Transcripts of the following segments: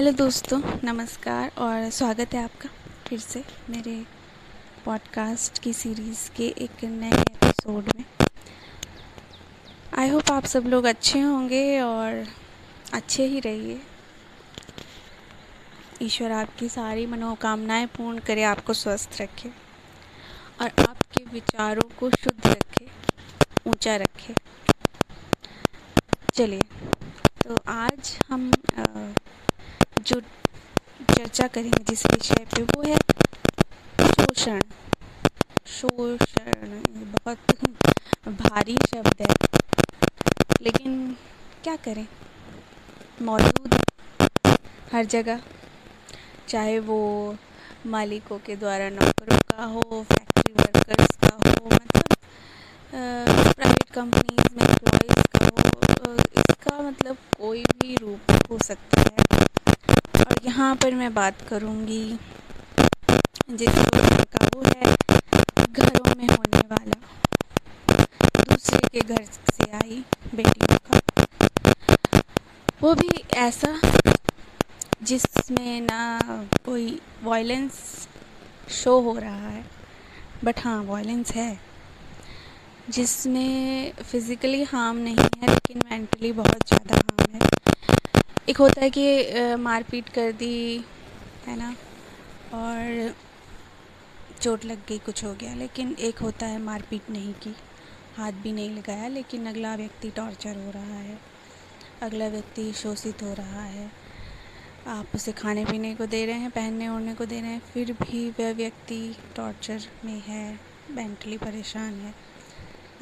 Hello दोस्तों, नमस्कार और स्वागत है आपका फिर से मेरे पॉडकास्ट की सीरीज़ के एक नए एपिसोड में। आई होप आप सब लोग अच्छे होंगे और अच्छे ही रहिए। ईश्वर आपकी सारी मनोकामनाएँ पूर्ण करे, आपको स्वस्थ रखे और आपके विचारों को शुद्ध रखे, ऊँचा रखे। चलिए तो आज हम जो चर्चा करेंगे, जिस विषय पे, वो है शोषण। शोषण बहुत भारी शब्द है। लेकिन क्या करें? मौजूद हर जगह, चाहे वो मालिकों के द्वारा नौकरों का हो फैक्ट्री वर्कर्स का हो मतलब प्राइवेट कंपनीज़ में एम्प्लॉयज़ का हो इसका मतलब कोई भी रूप हो सकता है। यहाँ पर मैं बात करूँगी जिस का वो है घरों में होने वाला। दूसरे के घर से आई बेटियों का। वो भी ऐसा जिसमें ना कोई वायलेंस शो हो रहा है बट हाँ वायलेंस है। जिसमें फिज़िकली हार्म नहीं है, लेकिन मेंटली बहुत ज़्यादा हार्म एक होता है कि मारपीट कर दी, है ना? और चोट लग गई, कुछ हो गया, लेकिन एक होता है मारपीट नहीं की, हाथ भी नहीं लगाया, लेकिन अगला व्यक्ति टॉर्चर हो रहा है, अगला व्यक्ति शोषित हो रहा है। आप उसे खाने पीने को दे रहे हैं, पहनने ओढ़ने को दे रहे हैं, फिर भी वह व्यक्ति टॉर्चर में है मेंटली परेशान है।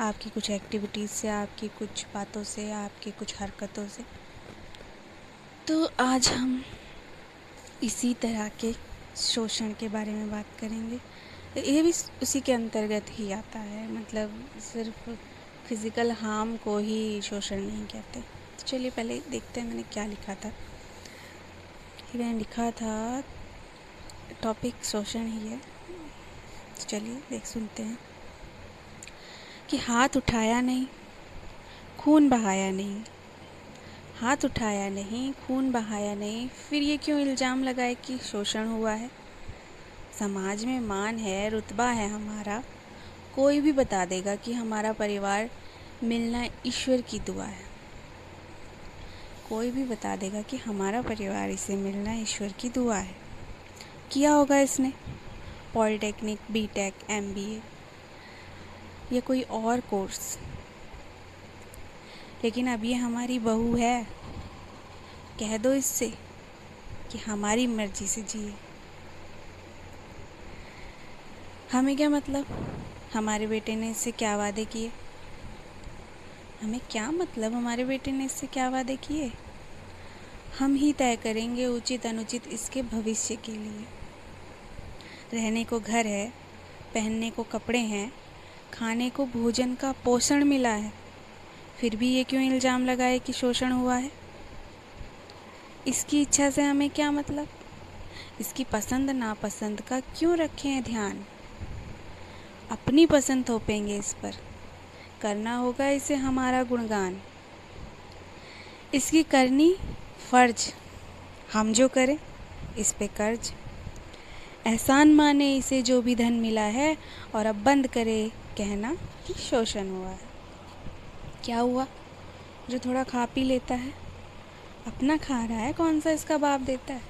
आपकी कुछ एक्टिविटीज़ से, आपकी कुछ बातों से, आपकी कुछ हरकतों से तो आज हम इसी तरह के शोषण के बारे में बात करेंगे। ये भी उसी के अंतर्गत ही आता है मतलब सिर्फ़ फ़िज़िकल हार्म को ही शोषण नहीं कहते। तो चलिए पहले देखते हैं मैंने क्या लिखा था। मैंने लिखा था टॉपिक शोषण ही है। तो चलिए देख सुनते हैं। कि हाथ उठाया नहीं, खून बहाया नहीं हाथ उठाया नहीं, खून बहाया नहीं, फिर ये क्यों इल्ज़ाम लगाए कि शोषण हुआ है? समाज में मान है, रुतबा है हमारा। कोई भी बता देगा कि हमारा परिवार मिलना ईश्वर की दुआ है। कोई भी बता देगा कि हमारा परिवार इसे मिलना ईश्वर की दुआ है। किया होगा इसने? पॉलिटेक्निक बीटेक एमबीए या कोई और कोर्स? लेकिन अब ये हमारी बहू है। कह दो इससे कि हमारी मर्ज़ी से जिए। हमें क्या मतलब? हमारे बेटे ने इससे क्या वादे किए? हमें क्या मतलब हमारे बेटे ने इससे क्या वादे किए? हम ही तय करेंगे उचित अनुचित इसके भविष्य के लिए। रहने को घर है, पहनने को कपड़े हैं, खाने को भोजन का पोषण मिला है। फिर भी ये क्यों इल्ज़ाम लगाए कि शोषण हुआ है? इसकी इच्छा से हमें क्या मतलब? इसकी पसंद नापसंद का क्यों रखें ध्यान? अपनी पसंद थोपेंगे इस पर। करना होगा इसे हमारा गुणगान। इसकी करनी फ़र्ज़। हम जो करें, इस पे कर्ज। एहसान माने इसे जो भी धन मिला है और अब बंद करे कहना कि शोषण हुआ है। क्या हुआ? जो थोड़ा खा पी लेता है। अपना खा रहा है, कौन सा इसका बाप देता है?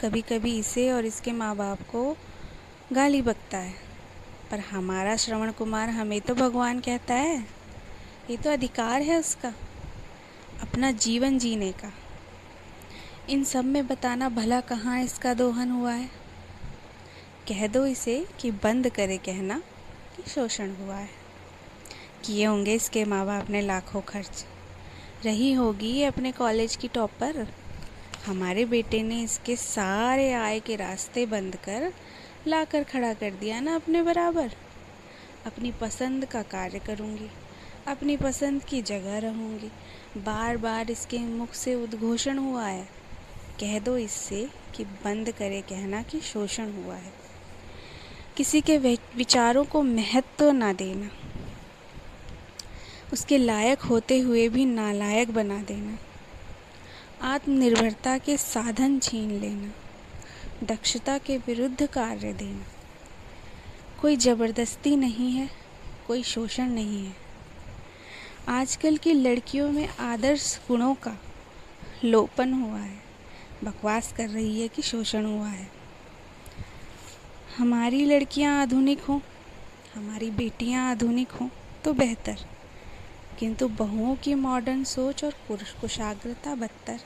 कभी कभी इसे और इसके माँ बाप को गाली बकता है। पर हमारा श्रवण कुमार हमें तो भगवान कहता है। ये तो अधिकार है उसका, अपना जीवन जीने का। इन सब में बताना भला कहाँ इसका दोहन हुआ है? कह दो इसे कि बंद करे कहना कि शोषण हुआ है। किए होंगे इसके माँ बाप ने लाखों खर्च। रही होगी अपने कॉलेज की टॉपर हमारे बेटे ने इसके सारे आय के रास्ते बंद कर ला कर खड़ा कर दिया ना अपने बराबर। अपनी पसंद का कार्य करूँगी, अपनी पसंद की जगह रहूँगी। बार बार इसके मुख से उद्घोषण हुआ है। कह दो इससे कि बंद करे कहना कि शोषण हुआ है। किसी के विचारों को महत्व तो ना देना। उसके लायक होते हुए भी नालायक बना देना। आत्मनिर्भरता के साधन छीन लेना। दक्षता के विरुद्ध कार्य देना। कोई ज़बरदस्ती नहीं है, कोई शोषण नहीं है। आजकल की लड़कियों में आदर्श गुणों का लोपन हुआ है। बकवास कर रही है कि शोषण हुआ है। हमारी लड़कियाँ आधुनिक हों, हमारी बेटियाँ आधुनिक हों तो बेहतर। किंतु बहुओं की मॉडर्न सोच और कुशाग्रता बदतर।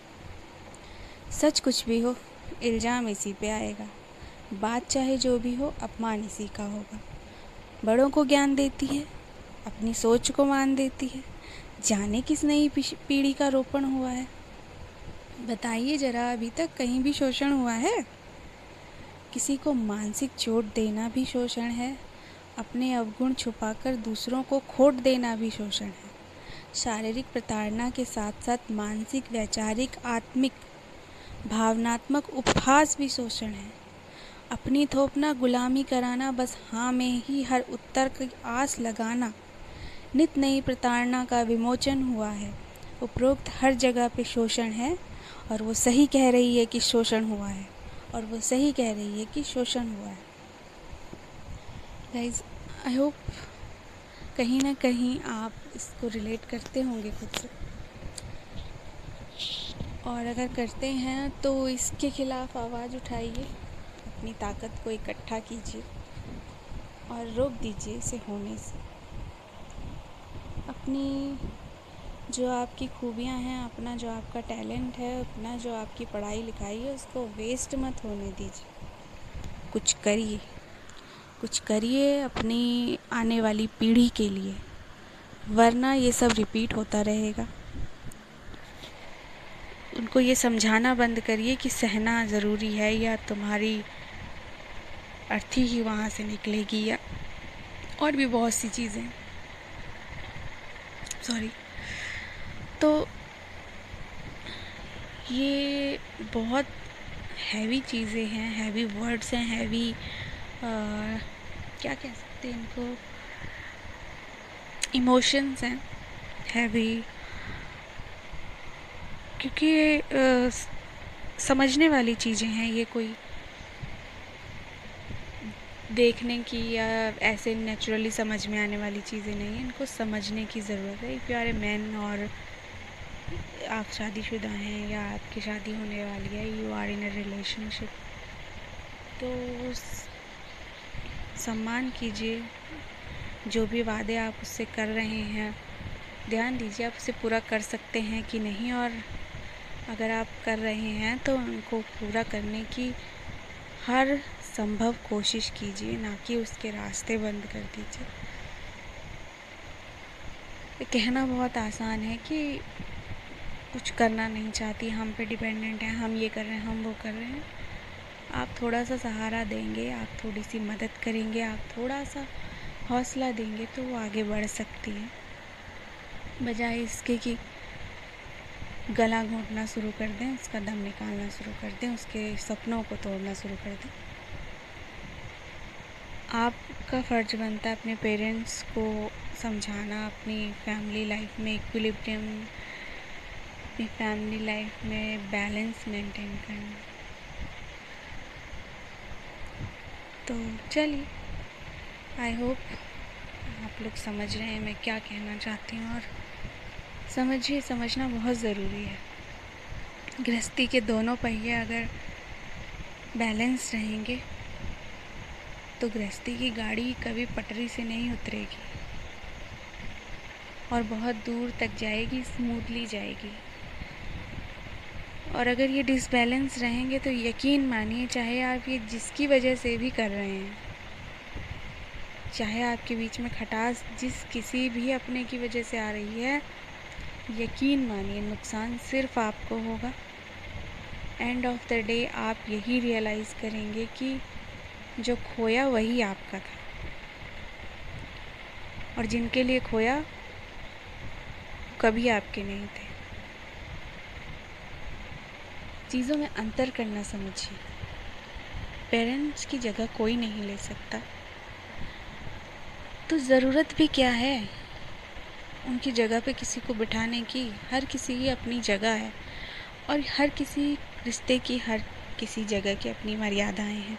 सच कुछ भी हो, इल्ज़ाम इसी पे आएगा। बात चाहे जो भी हो, अपमान इसी का होगा। बड़ों को ज्ञान देती है, अपनी सोच को मान देती है। जाने किस नई पीढ़ी का रोपण हुआ है? बताइए ज़रा, अभी तक कहीं भी शोषण हुआ है? किसी को मानसिक चोट देना भी शोषण है, अपने अवगुण छुपाकर दूसरों को खोट देना भी शोषण है। शारीरिक प्रताड़ना के साथ साथ मानसिक, वैचारिक, आत्मिक, भावनात्मक उपहास भी शोषण है। अपनी थोपना, गुलामी कराना, बस हाँ में ही हर उत्तर की आस लगाना, नित नई प्रताड़ना का विमोचन हुआ है। उपरोक्त हर जगह पे शोषण है और वो सही कह रही है कि शोषण हुआ है और वो सही कह रही है कि शोषण हुआ है। आई होप कहीं ना कहीं आप इसको रिलेट करते होंगे खुद से। और अगर करते हैं तो इसके खिलाफ़ आवाज़ उठाइए, अपनी ताकत को इकट्ठा कीजिए और रोक दीजिए इसे होने से। अपनी जो आपकी खूबियाँ हैं, अपना जो आपका टैलेंट है, अपना जो आपकी पढ़ाई लिखाई है, उसको वेस्ट मत होने दीजिए। कुछ करिए। कुछ करिए अपनी आने वाली पीढ़ी के लिए, वरना ये सब रिपीट होता रहेगा। उनको ये समझाना बंद करिए कि सहना ज़रूरी है या तुम्हारी अर्थी ही वहाँ से निकलेगी या और भी बहुत सी चीज़ें। सॉरी तो ये बहुत हैवी चीज़ें हैं हैवी वर्ड्स हैं हैवी क्या कह सकते हैं इनको? इमोशंस हैं हैवी क्योंकि आ, समझने वाली चीज़ें हैं ये कोई। देखने की या ऐसे नेचुरली समझ में आने वाली चीज़ें नहीं हैं इनको समझने की ज़रूरत है। प्यारे मैन और आप शादीशुदा हैं या आपकी शादी होने वाली है you are in a relationship तो सम्मान कीजिए। जो भी वादे आप उससे कर रहे हैं, ध्यान दीजिए आप उसे पूरा कर सकते हैं कि नहीं और अगर आप कर रहे हैं तो उनको पूरा करने की हर संभव कोशिश कीजिए, ना कि उसके रास्ते बंद कर दीजिए। कहना बहुत आसान है कि कुछ करना नहीं चाहती, हम पे डिपेंडेंट हैं, हम ये कर रहे हैं, हम वो कर रहे हैं। आप थोड़ा सा सहारा देंगे, आप थोड़ी सी मदद करेंगे, आप थोड़ा सा हौसला देंगे तो वो आगे बढ़ सकती है। बजाय इसके कि गला घोंटना शुरू कर दें, उसका दम निकालना शुरू कर दें, उसके सपनों को तोड़ना शुरू कर दें। आपका फ़र्ज़ बनता है अपने पेरेंट्स को समझाना, अपनी फैमिली लाइफ में इक्विलिब्रियम अपनी फैमिली लाइफ में बैलेंस मेंटेन करना। तो चलिए आई होप आप लोग समझ रहे हैं मैं क्या कहना चाहती हूँ और समझिए, समझना बहुत ज़रूरी है। गृहस्थी के दोनों पहिए अगर बैलेंस रहेंगे तो गृहस्थी की गाड़ी कभी पटरी से नहीं उतरेगी और बहुत दूर तक जाएगी स्मूथली जाएगी। और अगर ये डिसबैलेंस रहेंगे तो यकीन मानिए, चाहे आप ये जिसकी वजह से भी कर रहे हैं, चाहे आपके बीच में खटास जिस किसी भी अपने की वजह से आ रही है, यकीन मानिए नुकसान सिर्फ़ आपको होगा। एंड ऑफ़ द डे आप यही रियलाइज़ करेंगे कि जो खोया वही आपका था। और जिनके लिए खोया, कभी आपके नहीं थे। चीज़ों में अंतर करना समझिए। पेरेंट्स की जगह कोई नहीं ले सकता। तो ज़रूरत भी क्या है? उनकी जगह पे किसी को बिठाने की, हर किसी की अपनी जगह है। और हर किसी रिश्ते की, हर किसी जगह की अपनी मर्यादाएँ हैं।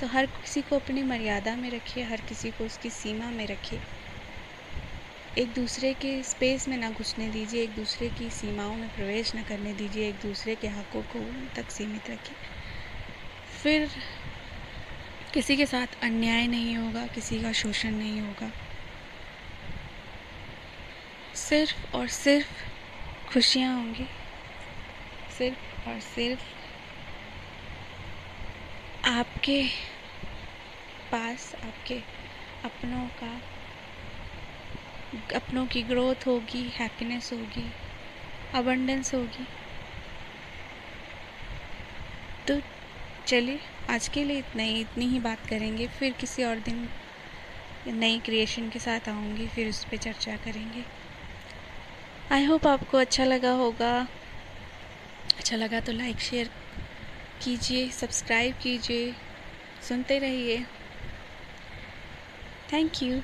तो हर किसी को अपनी मर्यादा में रखिए, हर किसी को उसकी सीमा में रखिए। एक दूसरे के स्पेस में ना घुसने दीजिए, एक दूसरे की सीमाओं में प्रवेश न करने दीजिए, एक दूसरे के हकों को तक सीमित रखिए। फिर किसी के साथ अन्याय नहीं होगा, किसी का शोषण नहीं होगा। सिर्फ़ और सिर्फ़ खुशियाँ होंगी। सिर्फ़ और सिर्फ़ आपके पास, आपके अपनों का अपनों की ग्रोथ होगी हैप्पीनेस होगी अबंडेंस होगी। तो चलिए, आज के लिए इतना ही, इतनी ही बात करेंगे, फिर किसी और दिन नई क्रिएशन के साथ आऊँगी, फिर उस पर चर्चा करेंगे। आई होप आपको अच्छा लगा होगा। अच्छा लगा तो लाइक शेयर कीजिए सब्सक्राइब कीजिए, सुनते रहिए। Thank you